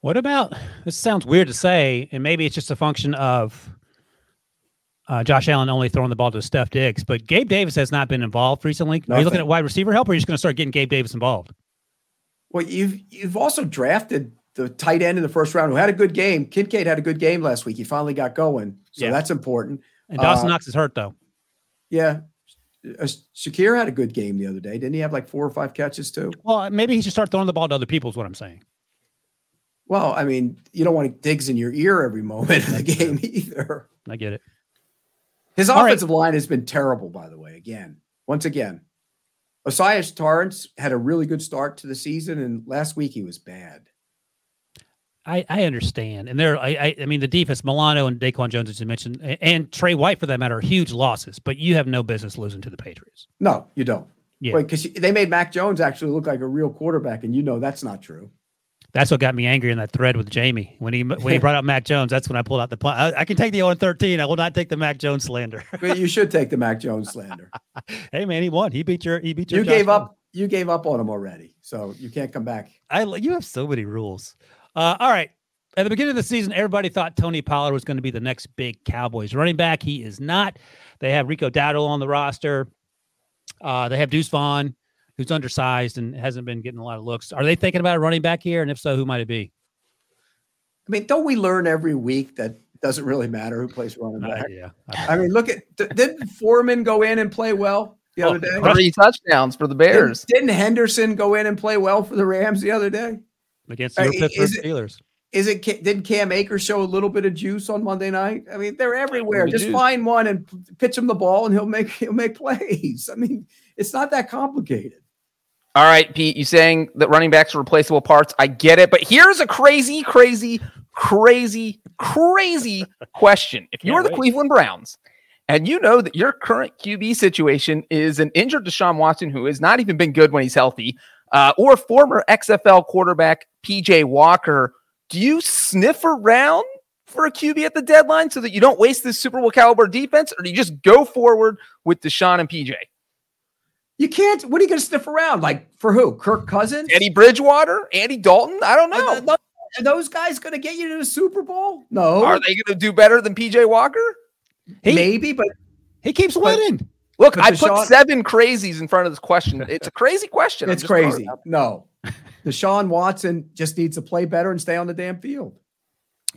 What about this? Sounds weird to say, and maybe it's just a function of uh, Josh Allen only throwing the ball to Steph Diggs, but Gabe Davis has not been involved recently. Are you looking at wide receiver help, or are you just going to start getting Gabe Davis involved? Well, you've you've also drafted the tight end in the first round who had a good game. Kincaid had a good game last week. He finally got going, so Yeah. that's important. And Dawson Uh, Knox is hurt though. Yeah, uh, Shakir had a good game the other day. Didn't he have like four or five catches too? Well, maybe he should start throwing the ball to other people. Is what I'm saying. Well, I mean, you don't want Diggs in your ear every moment of the game either. I get it. His All right. offensive line has been terrible, by the way. Again, once again, O'Cyrus Torrence had a really good start to the season, and last week he was bad. I, I understand, and there, I, I, I mean, the defense, Milano and Daquan Jones, as you mentioned, and Trey White, for that matter, are huge losses. But you have no business losing to the Patriots. No, you don't. Yeah. because they made Mac Jones actually look like a real quarterback, and you know that's not true. That's what got me angry in that thread with Jamey when he when he brought up Mac Jones. That's when I pulled out the pl- I, I can take the 0 13. I will not take the Mac Jones slander. But you should take the Mac Jones slander. hey man, he won. He beat your he beat your. You Josh gave up. You gave up on him already, so you can't come back. I you have so many rules. Uh, all right. At the beginning of the season, everybody thought Tony Pollard was going to be the next big Cowboys running back. He is not. They have Rico Dowdle on the roster. Uh, they have Deuce Vaughn, who's undersized and hasn't been getting a lot of looks. Are they thinking about a running back here? And if so, who might it be? I mean, don't we learn every week that it doesn't really matter who plays running Uh, back? yeah. I mean, look at didn't Foreman go in and play well the Oh, other day? Three touchdowns for the Bears. Didn't, didn't Henderson go in and play well for the Rams the other day? Against Uh, your i- Pittsburgh is it- Steelers. Is it didn't Cam Akers show a little bit of juice on Monday night? I mean, they're everywhere. Just juice. find one and pitch him the ball, and he'll make he'll make plays. I mean, it's not that complicated. All right, Pete, you saying that running backs are replaceable parts. I get it. But here's a crazy, crazy, crazy, crazy question. If you're the wait. Cleveland Browns and you know that your current QB situation is an injured Deshaun Watson who has not even been good when he's healthy, uh, or former XFL quarterback PJ Walker, do you sniff around for a QB at the deadline so that you don't waste this Super Bowl caliber defense, or do you just go forward with Deshaun and PJ? You can't. What are you going to sniff around like for who? Kirk Cousins? Teddy Bridgewater, Andy Dalton. I don't know. th- th- are those guys going to get you to the Super Bowl? No. Are they going to do better than PJ Walker? He- maybe, but He keeps But- winning. Look, But I put seven crazies in front of this question. It's a crazy question. It's just throwing it crazy. No, Deshaun Watson just needs to play better and stay on the damn field.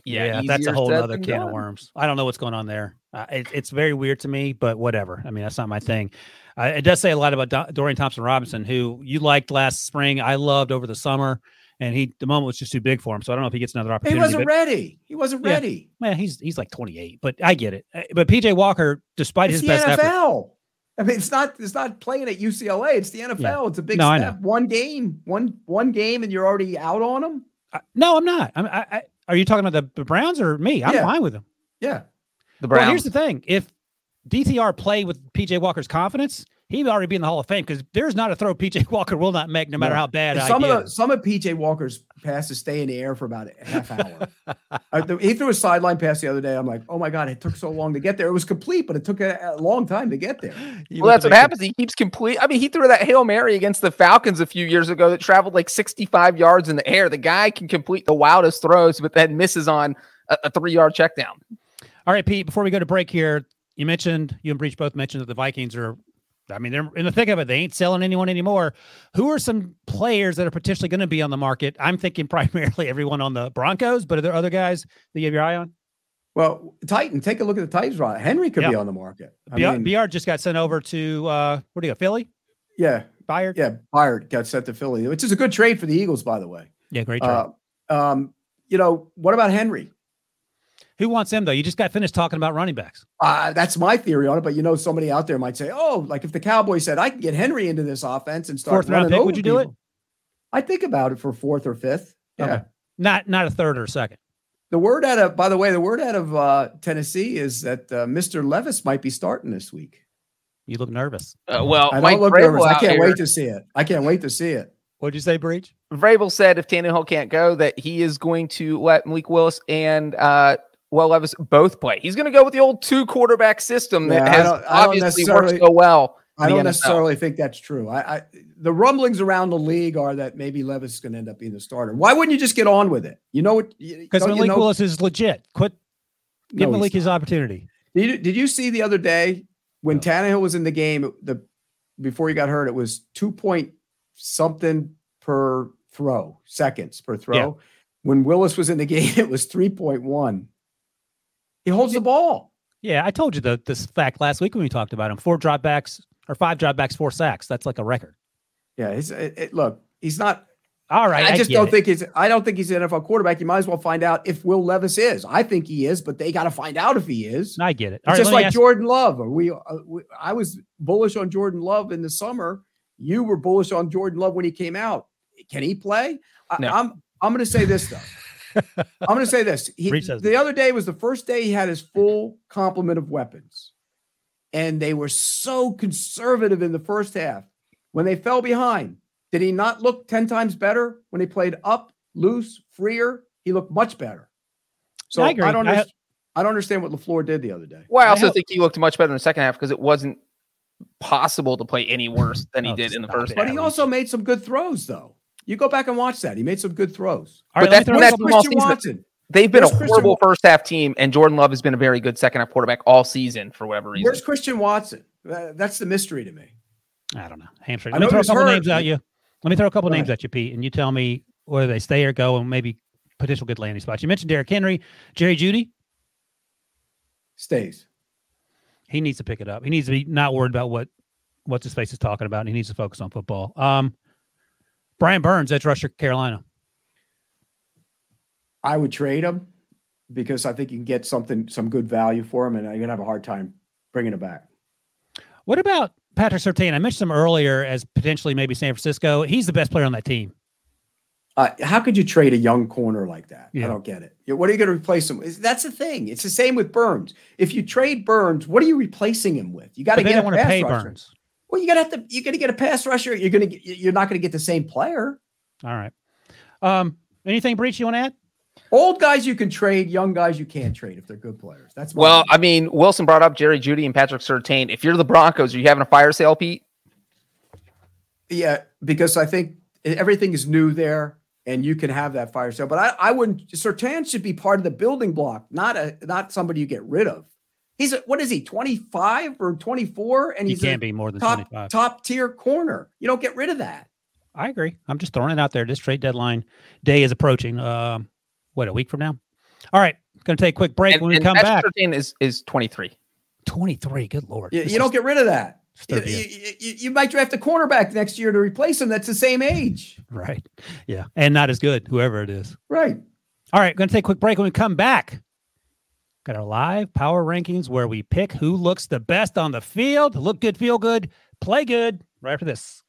Yeah, that's a whole other than can of worms. I don't know what's going on there. Uh, it, it's very weird to me, but whatever. I mean, that's not my thing. Uh, it does say a lot about Do- Dorian Thompson Robinson, who you liked last spring. I loved over the summer, and he the moment was just too big for him. So I don't know if he gets another opportunity. He wasn't but, ready. He wasn't Yeah. ready. man, he's he's like 28, but I get it. Uh, But PJ Walker, despite It's his the best effort, NFL. I mean, it's not. It's not playing at UCLA. It's the NFL. It's a big No, step. One game, one one game, and you're already out on them. I- uh, no, I'm not. I'm, I, I, are you talking about the, the Browns or me? I'm Yeah. fine with them. Yeah. The Browns. Well, Browns. here's the thing: if DTR played with PJ Walker's confidence, he'd already be in the Hall of Fame because there's not a throw PJ Walker will not make, no matter No. how bad. And some get of the some of PJ Walker's passes stay in the air for about a half hour. The- he threw a sideline pass the other day. I'm like, oh my god, it took so long to get there. It was complete, but it took a, a long time to get there. You well, that's what make happens. He keeps complete. I mean, he threw that Hail Mary against the Falcons a few years ago that traveled like 65 yards in the air. The guy can complete the wildest throws, but then misses on a, a three yard check down. All right, Pete. Before we go to break here, you mentioned you and Breech both mentioned that the Vikings are. I mean, they're in the thick of it. They ain't selling anyone anymore. Who are some players that are potentially going to be on the market? I'm thinking primarily everyone on the Broncos, but are there other guys that you have your eye on? Well, Titan, take a look at the Titans. Right, Henry could be on the market. I BR, mean, BR just got sent over to uh, where do you go? Philly, yeah, Byard. yeah. Byard got sent to Philly, which is a good trade for the Eagles, by the way. Yeah, great trade. Uh, um, you know, what about Henry? Who wants him though? You just got finished talking about running backs. Uh, that's my theory on it, but you know, somebody out there might say, "Oh, like if the Cowboys said I can get Henry into this offense and start Fourth round pick, would you do it? I think about it for fourth or fifth. Yeah. Okay. Not not a third or a second. The word out of, by the way, the word out of uh, Tennessee is that uh, Mr. Levis might be starting this week. You look nervous. Uh, well, I Mike don't look Vrabel nervous. I can't here- wait to see it. I can't wait to see it. What'd you say, Breech? Vrabel said if Tannehill can't go, that he is going to let Malik Willis and Will Levis both play. He's going to go with the old two quarterback system that Yeah, I has don't- obviously worked necessarily- so well. I don't necessarily think that's true. I, I the rumblings around the league are that maybe Levis is going to end up being the starter. Why wouldn't you just get on with it? You know what? Because Because Malik Willis is legit. Quit. Give No, Malik his opportunity. Did you, did you see the other day when Tannehill was in the game? The before he got hurt, it was two point something per throw, seconds per throw. Yeah. When Willis was in the game, it was three point one. He holds the ball. Yeah, I told you the this fact last week when we talked about him. Four dropbacks or five dropbacks, four sacks. That's like a record. Yeah, he's it, it- look, he's not. All right. I just get don't it. think he's. I don't think he's an NFL quarterback. You might as well find out if Will Levis is. I think he is, but they got to find out if he is. I get it. It's All right, just like ask- Jordan Love. Are we, uh, we? I was bullish on Jordan Love in the summer. You were bullish on Jordan Love when he came out. Can he play? I, No. I'm. I'm going to say this though. I'm going to say this. He, Reed says the other day was the first day he had his full complement of weapons, and they were so conservative in the first half. When they fell behind, did he not look ten times better when he played up, loose, freer? He looked much better. So I I, don't. I- Understand, I don't understand what Lafleur did the other day. Well, I I also hope- think he looked much better in the second half because it wasn't possible to play any worse than he Oh, did in the first it. But he also made some good throws, though. You go back and watch that. He made some good throws. All right, but let that's- throw a that's Christian season. Watson. They've been a Where's Christian horrible Wa- first half team, and Jordan Love has been a very good second half quarterback all season for whatever reason. Where's Christian Watson? That's the mystery to me. I don't know. Hamstring. I Let me know throw a couple hurt. names at you. Let me throw a couple Go names ahead. at you, Pete, and you tell me whether they stay or go, and maybe potential good landing spots. You mentioned Derrick Henry, Jerry Jeudy. Stays. He needs to pick it up. He needs to be not worried about what what's his face is talking about. And he needs to focus on football. Um, Brian Burns, edge rusher, Carolina. I would trade him because I think you can get something, some good value for him, and I'm gonna have a hard time bringing him back. What about Patrick Surtain? I mentioned him earlier as potentially maybe San Francisco. He's the best player on that team. Uh, how could you trade a young corner like that? Yeah. I don't get it. What are you going to replace him? with? That's the thing. It's the same with Burns. If you trade Burns, what are you replacing him with? You got to But they get don't want to pay rusher. Burns. Well, you got to have to. You got to get a pass rusher. You're going to. You're not going to get the same player. All right. Um, anything, Breech, you want to add? Old guys you can trade. Young guys you can't trade if they're good players. That's my Well, opinion. I mean, Wilson brought up Jerry Jeudy and Patrick Surtain. If you're the Broncos, are you having a fire sale, Pete? yeah, because I think everything is new there, and you can have that fire sale. But I, I wouldn't. Surtain should be part of the building block, not a not somebody you get rid of. He's a, what is he, 25 or 24? And He he's a can't be more than top 25. top tier corner. You don't get rid of that. I agree. I'm just throwing it out there. This trade deadline day is approaching. Um, what a week from now. All right, going to take a quick break. And, when we and come Patrick back, Surtain is is 23. 23. Good lord. You, This you don't get rid of that. You, third year. you- you- you might draft a cornerback next year to replace him. That's the same age. right. Yeah, and not as good. Whoever it is. Right. All right, going to take a quick break. When we come back, got our live power rankings where we pick who looks the best on the field. Look good, feel good, play good. Right after this.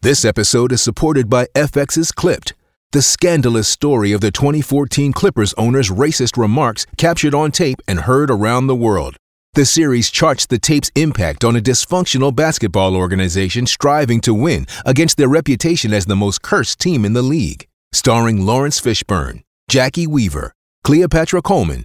This episode is supported by FX's Clipped, the scandalous story of the 2014 Clippers owner's racist remarks captured on tape and heard around the world. The series charts the tape's impact on a dysfunctional basketball organization striving to win against their reputation as the most cursed team in the league. Starring Laurence Fishburne, Jacki Weaver, Cleopatra Coleman,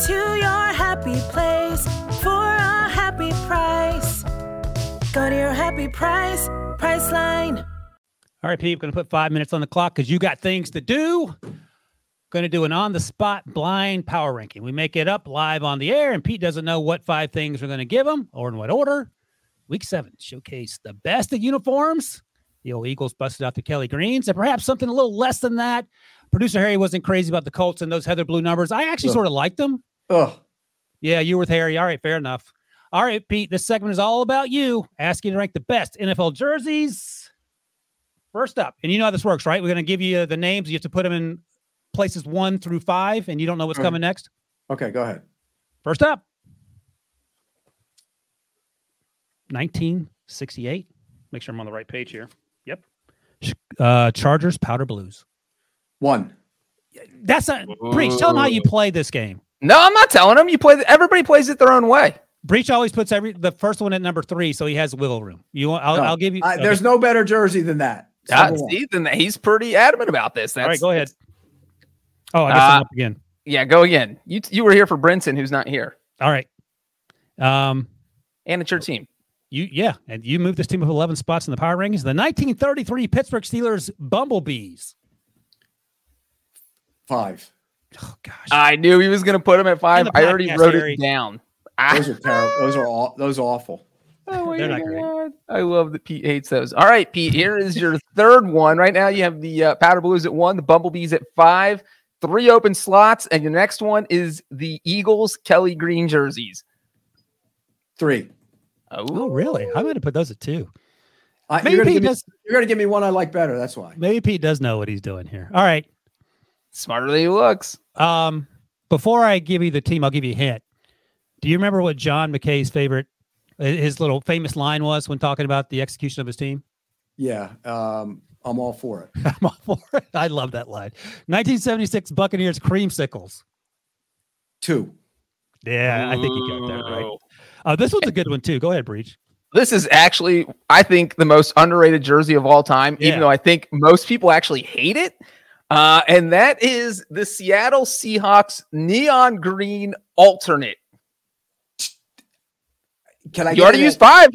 Go to your happy place for a happy price. Go to your happy price, Priceline. All right, Pete, we're going to put five minutes on the clock because you got things to do. Going to do an on the spot blind power ranking. We make it up live on the air, and Pete doesn't know what five things we're going to give him or in what order. Week seven showcase the best of uniforms. The old Eagles busted out the Kelly Greens, and perhaps something a little less than that. Producer Harry wasn't crazy about the Colts and those Heather Blue numbers. I actually Ugh. sort of liked them. Ugh. Yeah, you were with Harry. All right, fair enough. All right, Pete, this segment is all about you. Asking to rank the best NFL jerseys. First up, and you know how this works, right? We're going to give you the names. You have to put them in places one through five, and you don't know what's Mhm. coming next. Okay, go ahead. First up, 1968. Make sure I'm on the right page here. Yep. Uh, Chargers Powder Blues. One. That's not Breech. Tell them how you play this game. No, I'm not telling them. You play. Everybody plays it their own way. Breech always puts every the first one at number three, so he has wiggle room. You want? I'll, No, I'll give you. I, okay. There's no better jersey than that. It's number see, then he's pretty adamant about this. That's, All right, go ahead. Oh, I guess I'm Uh, up again. Yeah, go again. You you were here for Brinson, who's not here, All right. Um, and it's your team. you yeah, and you moved this team up 11 spots in the power rankings. The 1933 Pittsburgh Steelers Bumblebees. Five. Oh gosh. I knew he was going to put him at five. I already wrote Harry. it down. Those are terrible. Those are all. Those are awful. oh my They're not great. God. I love that Pete hates those. All right, Pete. Here is your third one. Right now, you have the uh, Powder Blues at one, the Bumblebees at five, three open slots, and your next one is the Eagles Kelly Green jerseys. Three. oh really? I'm going to put those at two. I, Maybe Pete give me, does. you're gonna give me one I like better. That's why. Maybe Pete does know what he's doing here. All right. Smarter than he looks. Um, before I give you the team, I'll give you a hint. Do you remember what John McKay's favorite, his little famous line was when talking about the execution of his team? Yeah. Um, I'm all for it. I'm all for it. I love that line. 1976 Buccaneers creamsicles. Two. Yeah, I think you got that right. Uh, this one's a good one too. Go ahead, Breech. This is actually, I think, the most underrated jersey of all time, Yeah. even though I think most people actually hate it. Uh, and that is the Seattle Seahawks neon green alternate. Can I? You get already used at- five.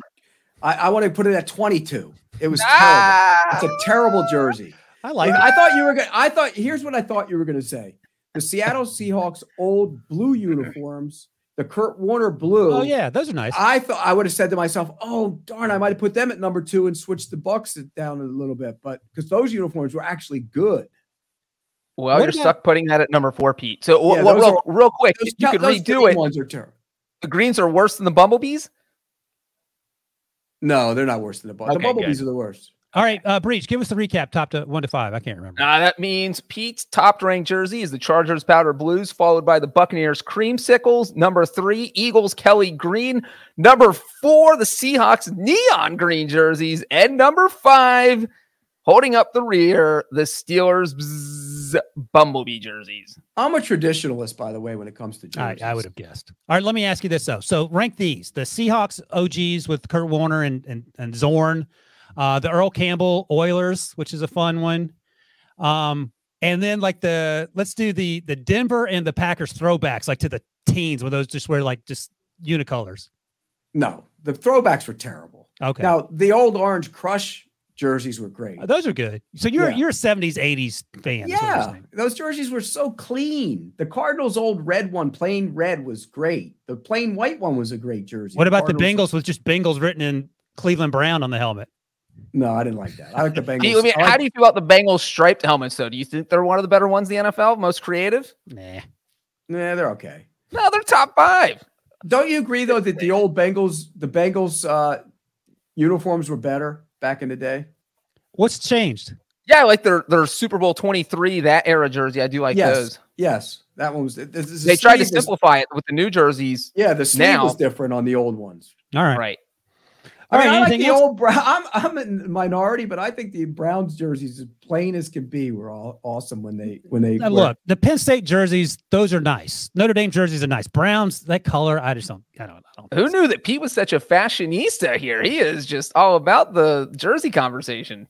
I, I want to put it at 22. It was Ah. terrible. It's a terrible jersey. I like Like, it. I thought you were going. to I thought. Here's what I thought you were going to say. The Seattle Seahawks old blue uniforms, the Curt Warner blue. Oh yeah, those are nice. I thought I would have said to myself, "Oh darn, I might have put them at number two and switched the Bucks down a little bit." But because those uniforms were actually good. Well, What you're about- stuck putting that at number four, Pete. So, Yeah, well, those real, real quick, Those, if you could those redo it. Ones are terrible. The greens are worse than the bumblebees. No, they're not worse than the Bucks. Okay, the Bumblebees good. are the worst. All right, uh, Breech, give us the recap top to one to five. I can't remember. Uh, that means Pete's top ranked jersey is the Chargers powder blues, followed by the Buccaneers creamsicles. Number three, Eagles Kelly green. Number four, the Seahawks neon green jerseys. And number five, holding up the rear, the Steelers Rose Bumblebee jerseys. I'm a traditionalist, by the way, when it comes to I, jerseys. I would have guessed. All right, let me ask you this though. So rank these: the Seahawks OGs with Curt Warner and and, and Zorn, uh, the Earl Campbell Oilers, which is a fun one, um, and then like the let's do the the Denver and the Packers throwbacks, like to the teens, where those just wear like just unicolors. No, the throwbacks were terrible. Okay, Now the old Orange Crush jerseys were great. Uh, those are good. So you're Yeah. you're a '70s '80s fan. is what you're yeah, those jerseys were so clean. The Cardinals' old red one, plain red, was great. The plain white one was a great jersey. What about the Cardinals- Bengals with just Bengals written in Cleveland Brown on the helmet? No, I didn't like that. I like the Bengals. Do you- I mean, I like- how do you feel about the Bengals striped helmets, though? Do you think they're one of the better ones in the NFL? Most creative? Nah. Nah, they're okay. No, they're top five. Don't you agree though that the old Bengals, the Bengals uh, uniforms were better back in the day? What's changed? Yeah, I like their their Super Bowl 23, that era jersey. I do like yes, those. yes, that one was. the- the- the They tried to sleeve was- simplify it with the new jerseys. yeah, the sleeve now. was different on the old ones. All right. Right. I mean, right, I like anything the else? old brown. I'm I'm in minority, but I think the Browns jerseys, as plain as can be, were all awesome when they when they Now, look, the Penn State jerseys, those are nice. Notre Dame jerseys are nice. Browns, that color, I just don't. I don't. I don't Who knew that Pete was such a fashionista here? He is just all about the jersey conversation.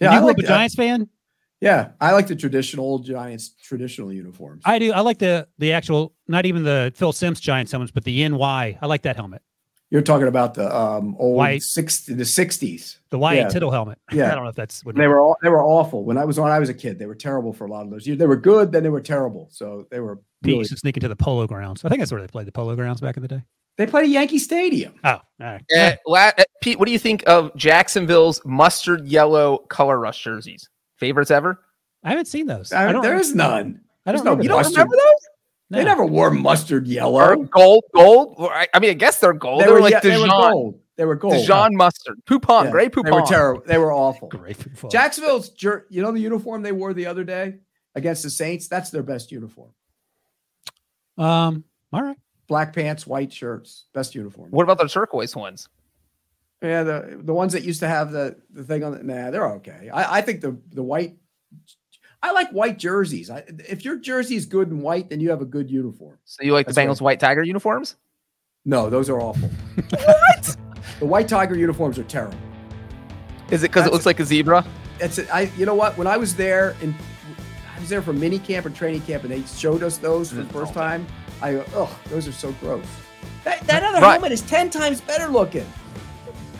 Yeah, you I like a the- Giants fan? Yeah, I like the traditional Giants traditional uniforms. I do. I like the the actual, not even the Phil Simms Giants helmets, but the NY. I like that helmet. You're talking about the um old White. six the sixties. The Y.A. Yeah. Tittle helmet. Yeah. I don't know if that's what They were all they were awful when I was when I was a kid. They were terrible for a lot of those years. They were good, then they were terrible. So they were Pete really, used to sneak into the polo grounds. I think that's where they played the polo grounds back in the day. they played at Yankee Stadium. Oh, all right. Uh, la- uh, Pete, what do you think of Jacksonville's mustard yellow color rush jerseys? Favorites ever? I haven't seen those. I- I don't, there is none. I don't there's no You don't remember those? They never wore mustard Or yellow. gold, gold. I, mean, I guess they're gold. They, were, like ye- they were gold. They were gold. Dijon mustard, Poupon, Yeah, gray They were terrible. They were awful. Great football. Jacksonville's jer- you know the uniform they wore the other day against the Saints? That's their best uniform. Um, all right. Black pants, white shirts, best uniform. What about the turquoise ones? Yeah, the the ones that used to have the the thing on the nah, they're okay. I, I think the the white I like white jerseys. I, if your jersey is good and white, then you have a good uniform. So you like the That's Bengals white tiger uniforms? No, those are awful. what? The white tiger uniforms are terrible. Is it because it That's- looks like a zebra? It's a, I. You know what? When I was there in, I was there for mini camp and training camp, and they showed us those for the mm. first time. I go, oh, those are so gross. That, that other Right. helmet is ten times better looking.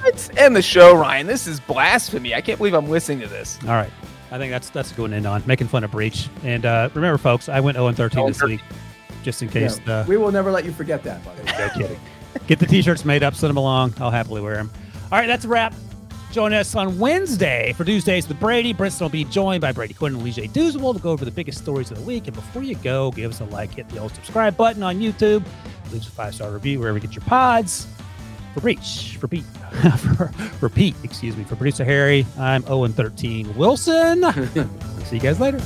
Let's end the show, Ryan. This is blasphemy. I can't believe I'm listening to this. All right. I think that's that's a good one to end on making fun of Breech. And uh, remember, folks, I went 0 and 13 this week, just in case. Yeah, uh, we will never let you forget that. By the way. no kidding. Get the t-shirts made up, send them along. I'll happily wear them. All right, that's a wrap. Join us on Wednesday for Tuesdays with Brady. Brinson will be joined by Brady Quinn and Leger Douzable to go over the biggest stories of the week. And before you go, give us a like, hit the old subscribe button on YouTube, leave us a five star review wherever you get your pods. For Breech, for Pete, for, for Pete, excuse me, for producer Harry, I'm 0 and 13 Wilson. See you guys later.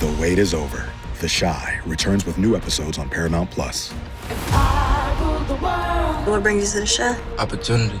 The wait is over. The Chi returns with new episodes on Paramount Plus. What brings you to the show? Opportunity.